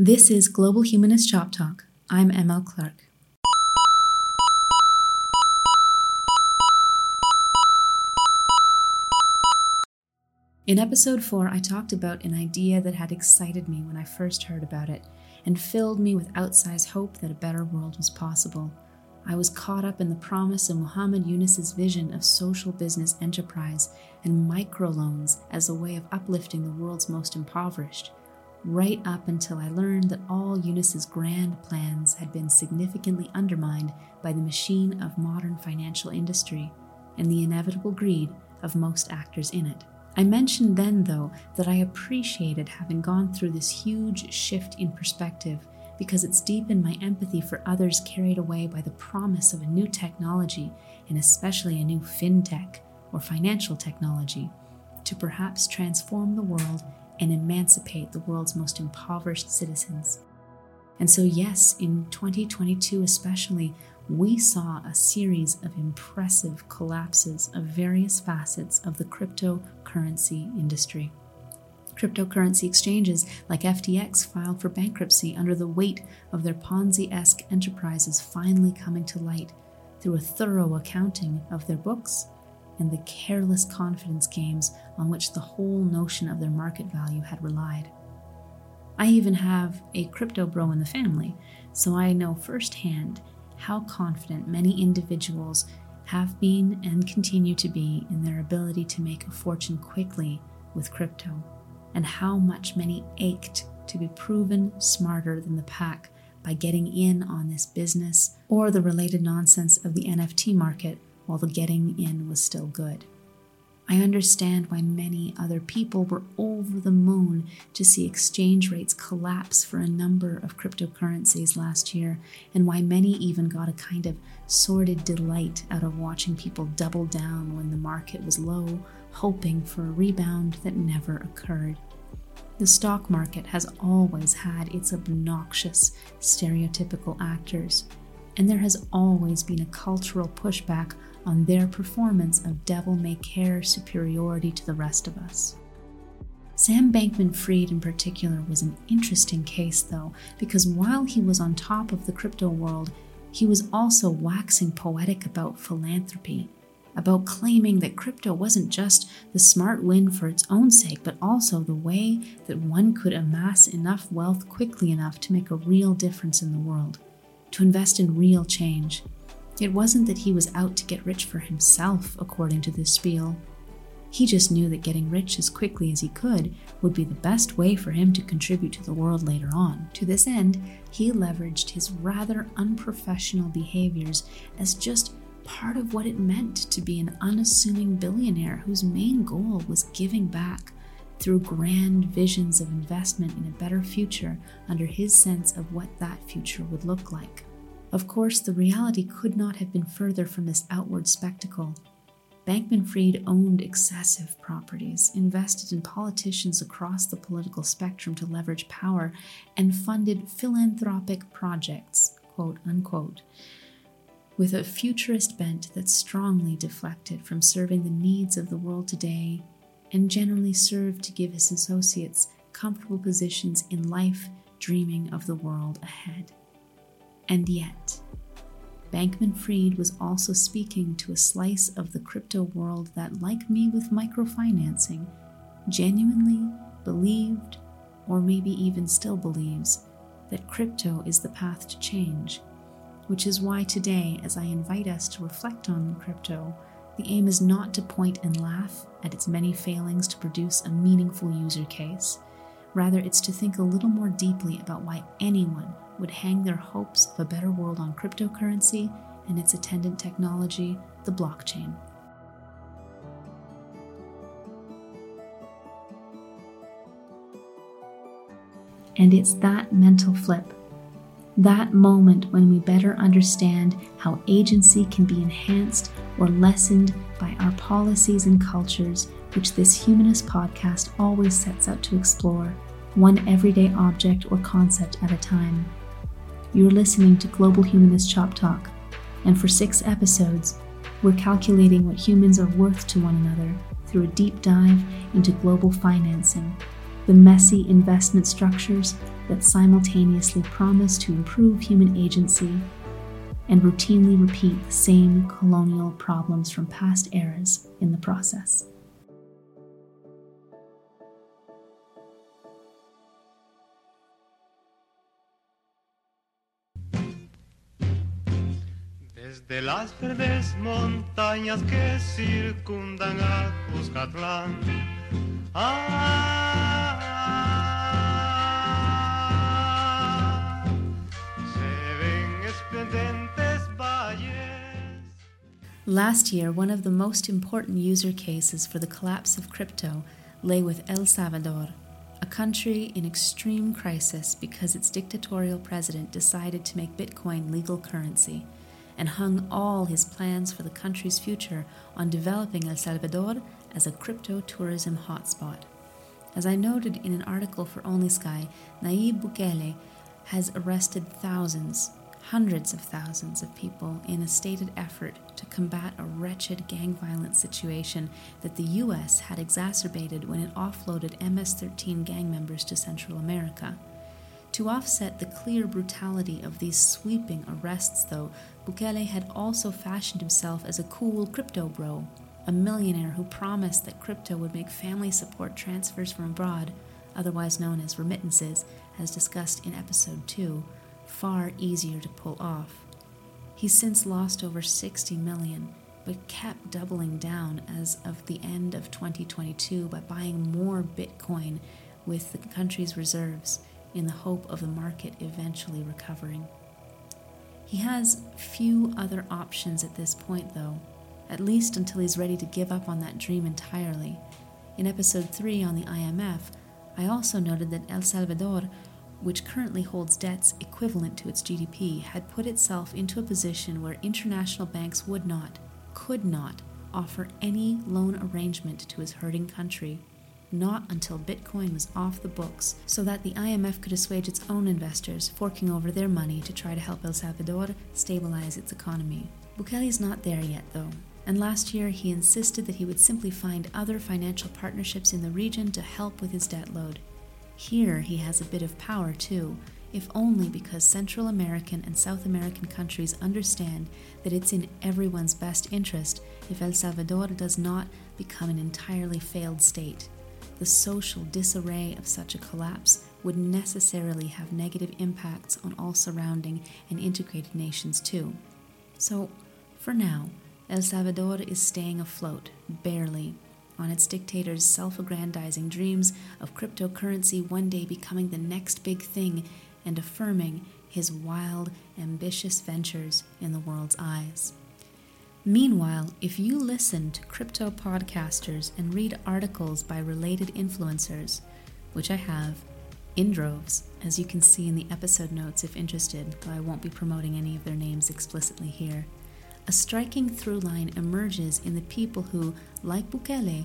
This is Global Humanist Shop Talk. I'm ML Clark. In episode 4, I talked about an idea that had excited me when I first heard about it and filled me with outsized hope that a better world was possible. I was caught up in the promise of Muhammad Yunus's vision of social business enterprise and microloans as a way of uplifting the world's most impoverished, right up until I learned that all Yunus's grand plans had been significantly undermined by the machine of modern financial industry and the inevitable greed of most actors in it. I mentioned then, though, that I appreciated having gone through this huge shift in perspective because it's deepened my empathy for others carried away by the promise of a new technology, and especially a new fintech or financial technology, to perhaps transform the world and emancipate the world's most impoverished citizens. And so, yes, in 2022 especially, we saw a series of impressive collapses of various facets of the cryptocurrency industry. Cryptocurrency exchanges like FTX filed for bankruptcy under the weight of their Ponzi esque enterprises finally coming to light through a thorough accounting of their books and the careless confidence games on which the whole notion of their market value had relied. I even have a crypto bro in the family, so I know firsthand how confident many individuals have been and continue to be in their ability to make a fortune quickly with crypto, and how much many ached to be proven smarter than the pack by getting in on this business or the related nonsense of the NFT market while the getting in was still good. I understand why many other people were over the moon to see exchange rates collapse for a number of cryptocurrencies last year, and why many even got a kind of sordid delight out of watching people double down when the market was low, hoping for a rebound that never occurred. The stock market has always had its obnoxious, stereotypical actors, and there has always been a cultural pushback on their performance of devil may care superiority to the rest of us. Sam Bankman Fried, in particular, was an interesting case, though, because while he was on top of the crypto world, he was also waxing poetic about philanthropy, about claiming that crypto wasn't just the smart win for its own sake, but also the way that one could amass enough wealth quickly enough to make a real difference in the world, to invest in real change. It wasn't that he was out to get rich for himself, according to this spiel. He just knew that getting rich as quickly as he could would be the best way for him to contribute to the world later on. To this end, he leveraged his rather unprofessional behaviors as just part of what it meant to be an unassuming billionaire whose main goal was giving back through grand visions of investment in a better future under his sense of what that future would look like. Of course, the reality could not have been further from this outward spectacle. Bankman Fried owned excessive properties, invested in politicians across the political spectrum to leverage power, and funded philanthropic projects, quote unquote, with a futurist bent that strongly deflected from serving the needs of the world today and generally served to give his associates comfortable positions in life, dreaming of the world ahead. And yet, Bankman Fried was also speaking to a slice of the crypto world that, like me with microfinancing, genuinely believed, or maybe even still believes, that crypto is the path to change. Which is why today, as I invite us to reflect on crypto, the aim is not to point and laugh at its many failings to produce a meaningful user case. Rather, it's to think a little more deeply about why anyone would hang their hopes of a better world on cryptocurrency and its attendant technology, the blockchain. And it's that mental flip, that moment when we better understand how agency can be enhanced or lessened by our policies and cultures, which this humanist podcast always sets out to explore, one everyday object or concept at a time. You're listening to Global Humanist Shop Talk, and for six episodes, we're calculating what humans are worth to one another through a deep dive into global financing, the messy investment structures, that simultaneously promise to improve human agency and routinely repeat the same colonial problems from past eras in the process. Desde las verdes montañas que circundan a Cuscatlán. Ah. Last year, one of the most important user cases for the collapse of crypto lay with El Salvador, a country in extreme crisis because its dictatorial president decided to make Bitcoin legal currency and hung all his plans for the country's future on developing El Salvador as a crypto tourism hotspot. As I noted in an article for OnlySky, Nayib Bukele has arrested thousands, hundreds of thousands of people in a stated effort to combat a wretched gang violence situation that the US had exacerbated when it offloaded MS 13 gang members to Central America. To offset the clear brutality of these sweeping arrests, though, Bukele had also fashioned himself as a cool crypto bro, a millionaire who promised that crypto would make family support transfers from abroad, otherwise known as remittances, as discussed in episode 2, far easier to pull off. He's since lost over 60 million, but kept doubling down as of the end of 2022 by buying more Bitcoin with the country's reserves in the hope of the market eventually recovering. He has few other options at this point, though, at least until he's ready to give up on that dream entirely. In episode 3 on the IMF, I also noted that El Salvador, which currently holds debts equivalent to its GDP, had put itself into a position where international banks would not, could not, offer any loan arrangement to his hurting country not until Bitcoin was off the books, so that the IMF could assuage its own investors, forking over their money to try to help El Salvador stabilize its economy. Bukele's not there yet, though, and last year he insisted that he would simply find other financial partnerships in the region to help with his debt load. Here he has a bit of power, too, if only because Central American and South American countries understand that it's in everyone's best interest if El Salvador does not become an entirely failed state the social disarray of such a collapse would necessarily have negative impacts on all surrounding and integrated nations too. So, for now, El Salvador is staying afloat, barely, on its dictator's self aggrandizing dreams of cryptocurrency one day becoming the next big thing and affirming his wild, ambitious ventures in the world's eyes. Meanwhile, if you listen to crypto podcasters and read articles by related influencers, which I have in droves, as you can see in the episode notes if interested, though I won't be promoting any of their names explicitly here, a striking through line emerges in the people who, like Bukele,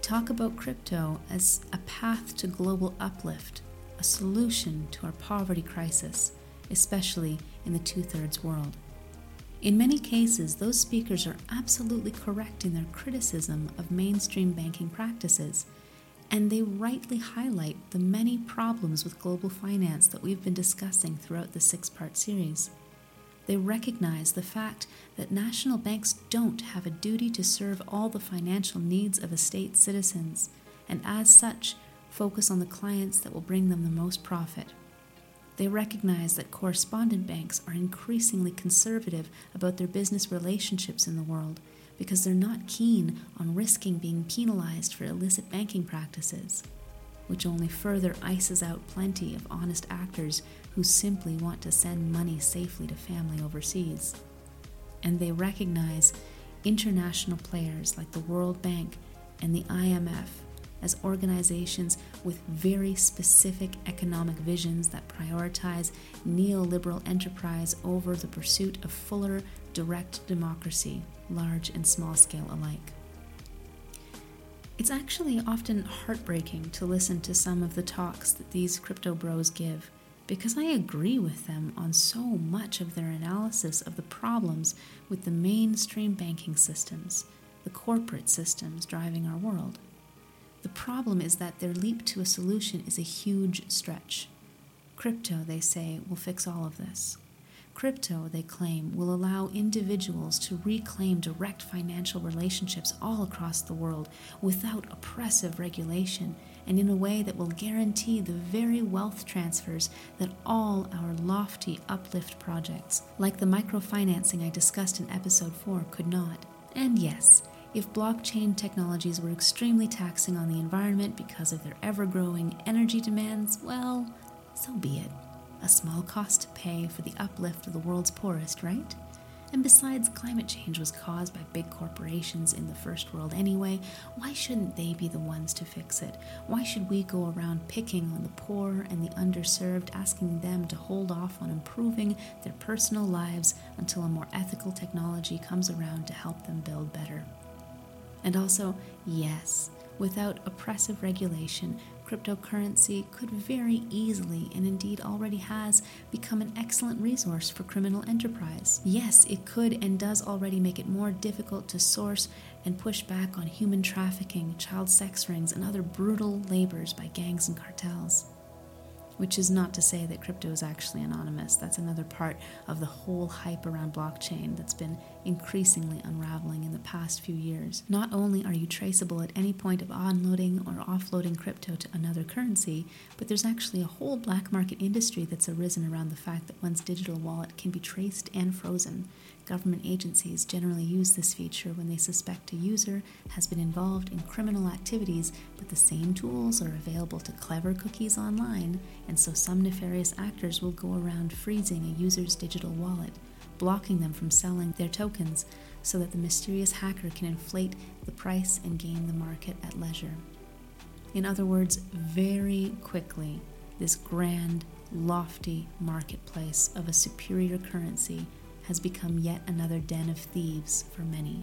talk about crypto as a path to global uplift, a solution to our poverty crisis, especially in the two thirds world. In many cases, those speakers are absolutely correct in their criticism of mainstream banking practices, and they rightly highlight the many problems with global finance that we've been discussing throughout the six part series. They recognize the fact that national banks don't have a duty to serve all the financial needs of a state's citizens, and as such, focus on the clients that will bring them the most profit. They recognize that correspondent banks are increasingly conservative about their business relationships in the world because they're not keen on risking being penalized for illicit banking practices, which only further ices out plenty of honest actors who simply want to send money safely to family overseas. And they recognize international players like the World Bank and the IMF as organizations with very specific economic visions that prioritize neoliberal enterprise over the pursuit of fuller, direct democracy, large and small scale alike. It's actually often heartbreaking to listen to some of the talks that these crypto bros give because I agree with them on so much of their analysis of the problems with the mainstream banking systems, the corporate systems driving our world. The problem is that their leap to a solution is a huge stretch. Crypto, they say, will fix all of this. Crypto, they claim, will allow individuals to reclaim direct financial relationships all across the world without oppressive regulation and in a way that will guarantee the very wealth transfers that all our lofty uplift projects, like the microfinancing I discussed in episode 4, could not. And yes, if blockchain technologies were extremely taxing on the environment because of their ever growing energy demands, well, so be it. A small cost to pay for the uplift of the world's poorest, right? And besides, climate change was caused by big corporations in the first world anyway. Why shouldn't they be the ones to fix it? Why should we go around picking on the poor and the underserved, asking them to hold off on improving their personal lives until a more ethical technology comes around to help them build better? And also, yes, without oppressive regulation, cryptocurrency could very easily, and indeed already has, become an excellent resource for criminal enterprise. Yes, it could and does already make it more difficult to source and push back on human trafficking, child sex rings, and other brutal labors by gangs and cartels which is not to say that crypto is actually anonymous. That's another part of the whole hype around blockchain that's been increasingly unraveling in the past few years. Not only are you traceable at any point of onloading or offloading crypto to another currency, but there's actually a whole black market industry that's arisen around the fact that one's digital wallet can be traced and frozen. Government agencies generally use this feature when they suspect a user has been involved in criminal activities, but the same tools are available to clever cookies online, and so some nefarious actors will go around freezing a user's digital wallet, blocking them from selling their tokens so that the mysterious hacker can inflate the price and gain the market at leisure. In other words, very quickly, this grand, lofty marketplace of a superior currency has become yet another den of thieves for many.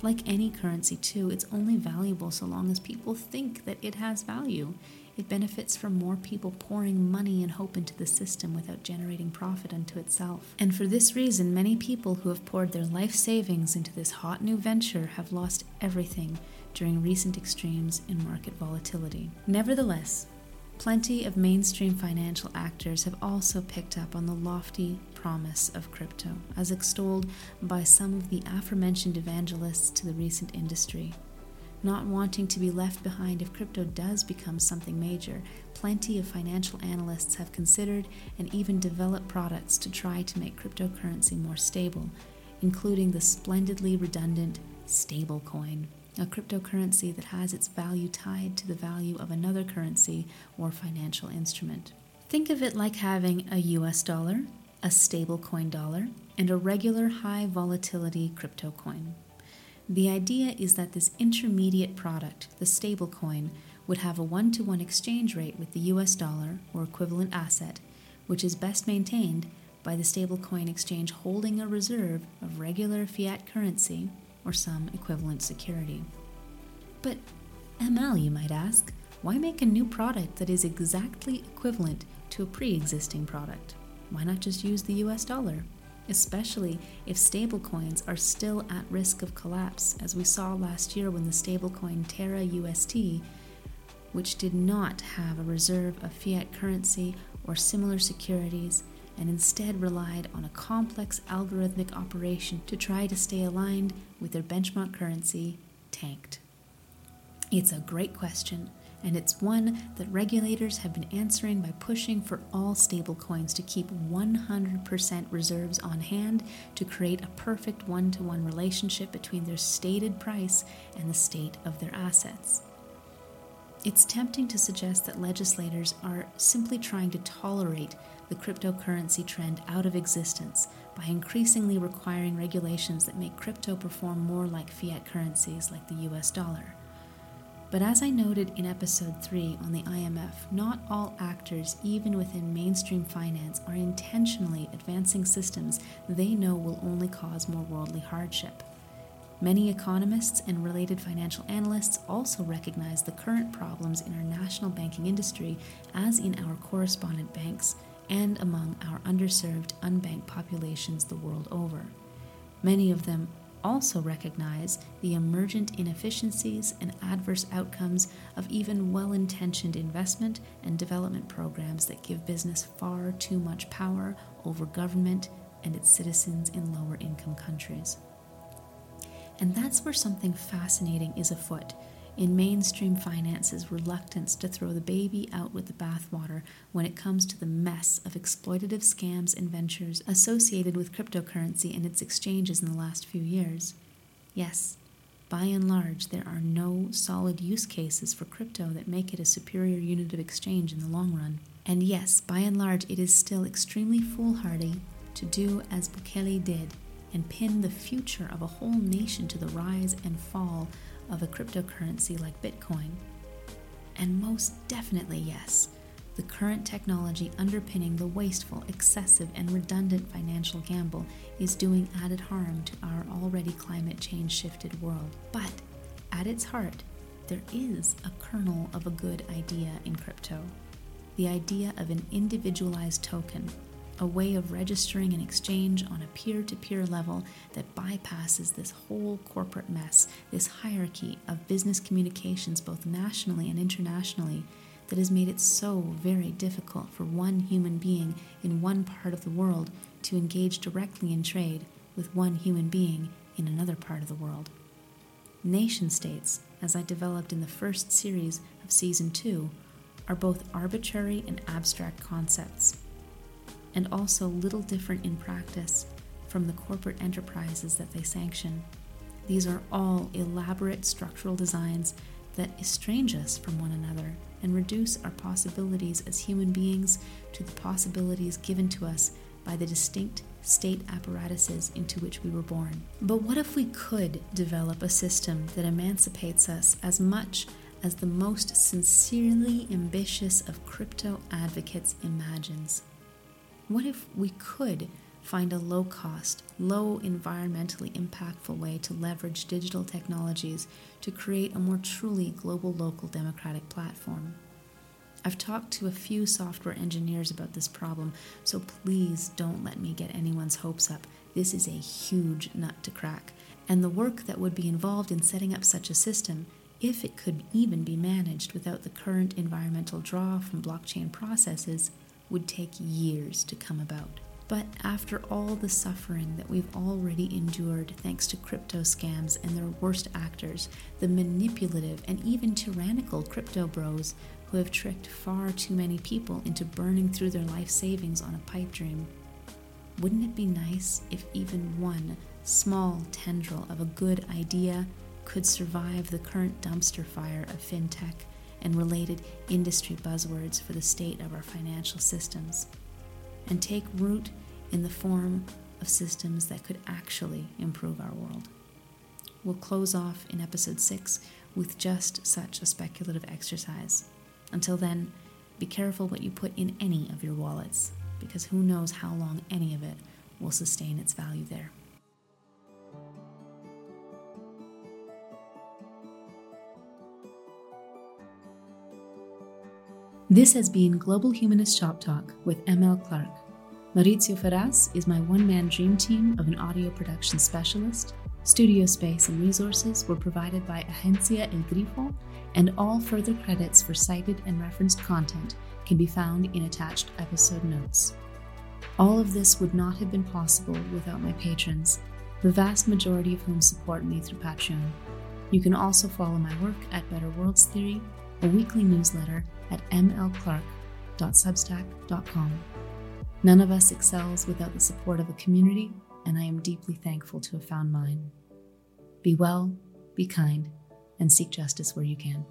Like any currency, too, it's only valuable so long as people think that it has value. It benefits from more people pouring money and hope into the system without generating profit unto itself. And for this reason, many people who have poured their life savings into this hot new venture have lost everything during recent extremes in market volatility. Nevertheless, Plenty of mainstream financial actors have also picked up on the lofty promise of crypto, as extolled by some of the aforementioned evangelists to the recent industry. Not wanting to be left behind if crypto does become something major, plenty of financial analysts have considered and even developed products to try to make cryptocurrency more stable, including the splendidly redundant stablecoin a cryptocurrency that has its value tied to the value of another currency or financial instrument. Think of it like having a US dollar, a stablecoin dollar, and a regular high volatility crypto coin. The idea is that this intermediate product, the stablecoin, would have a one to one exchange rate with the US dollar or equivalent asset, which is best maintained by the stablecoin exchange holding a reserve of regular fiat currency or some equivalent security. But, ML, you might ask, why make a new product that is exactly equivalent to a pre existing product? Why not just use the US dollar? Especially if stablecoins are still at risk of collapse, as we saw last year when the stablecoin Terra UST, which did not have a reserve of fiat currency or similar securities, and instead relied on a complex algorithmic operation to try to stay aligned with their benchmark currency, tanked? It's a great question, and it's one that regulators have been answering by pushing for all stablecoins to keep 100% reserves on hand to create a perfect one to one relationship between their stated price and the state of their assets. It's tempting to suggest that legislators are simply trying to tolerate the cryptocurrency trend out of existence by increasingly requiring regulations that make crypto perform more like fiat currencies like the US dollar. But as I noted in episode 3 on the IMF, not all actors, even within mainstream finance, are intentionally advancing systems they know will only cause more worldly hardship. Many economists and related financial analysts also recognize the current problems in our national banking industry, as in our correspondent banks, and among our underserved, unbanked populations the world over. Many of them also recognize the emergent inefficiencies and adverse outcomes of even well intentioned investment and development programs that give business far too much power over government and its citizens in lower income countries. And that's where something fascinating is afoot in mainstream finance's reluctance to throw the baby out with the bathwater when it comes to the mess of exploitative scams and ventures associated with cryptocurrency and its exchanges in the last few years. Yes, by and large, there are no solid use cases for crypto that make it a superior unit of exchange in the long run. And yes, by and large, it is still extremely foolhardy to do as Bukele did and pin the future of a whole nation to the rise and fall of a cryptocurrency like Bitcoin? And most definitely, yes, the current technology underpinning the wasteful, excessive, and redundant financial gamble is doing added harm to our already climate change shifted world. But at its heart, there is a kernel of a good idea in crypto the idea of an individualized token a way of registering an exchange on a peer to peer level that bypasses this whole corporate mess, this hierarchy of business communications, both nationally and internationally, that has made it so very difficult for one human being in one part of the world to engage directly in trade with one human being in another part of the world. Nation states, as I developed in the first series of Season 2, are both arbitrary and abstract concepts and also little different in practice from the corporate enterprises that they sanction. These are all elaborate structural designs that estrange us from one another and reduce our possibilities as human beings to the possibilities given to us by the distinct state apparatuses into which we were born. But what if we could develop a system that emancipates us as much as the most sincerely ambitious of crypto advocates imagines? What if we could find a low cost, low environmentally impactful way to leverage digital technologies to create a more truly global local democratic platform? I've talked to a few software engineers about this problem, so please don't let me get anyone's hopes up. This is a huge nut to crack, and the work that would be involved in setting up such a system, if it could even be managed without the current environmental draw from blockchain processes, would take years to come about. But after all the suffering that we've already endured thanks to crypto scams and their worst actors, the manipulative and even tyrannical crypto bros who have tricked far too many people into burning through their life savings on a pipe dream, wouldn't it be nice if even one small tendril of a good idea could survive the current dumpster fire of fintech and related industry buzzwords for the state of our financial systems, and take root in the form of systems that could actually improve our world. We'll close off in episode 6 with just such a speculative exercise. Until then, be careful what you put in any of your wallets, because who knows how long any of it will sustain its value there. This has been Global Humanist Shop Talk with ML Clark. Maurizio Ferraz is my one man dream team of an audio production specialist. Studio space and resources were provided by Agencia El Grifo, and all further credits for cited and referenced content can be found in attached episode notes. All of this would not have been possible without my patrons, the vast majority of whom support me through Patreon. You can also follow my work at Better Worlds Theory a weekly newsletter at mlclark.substack.com. None of us excels without the support of a community, and I am deeply thankful to have found mine. Be well, be kind, and seek justice where you can.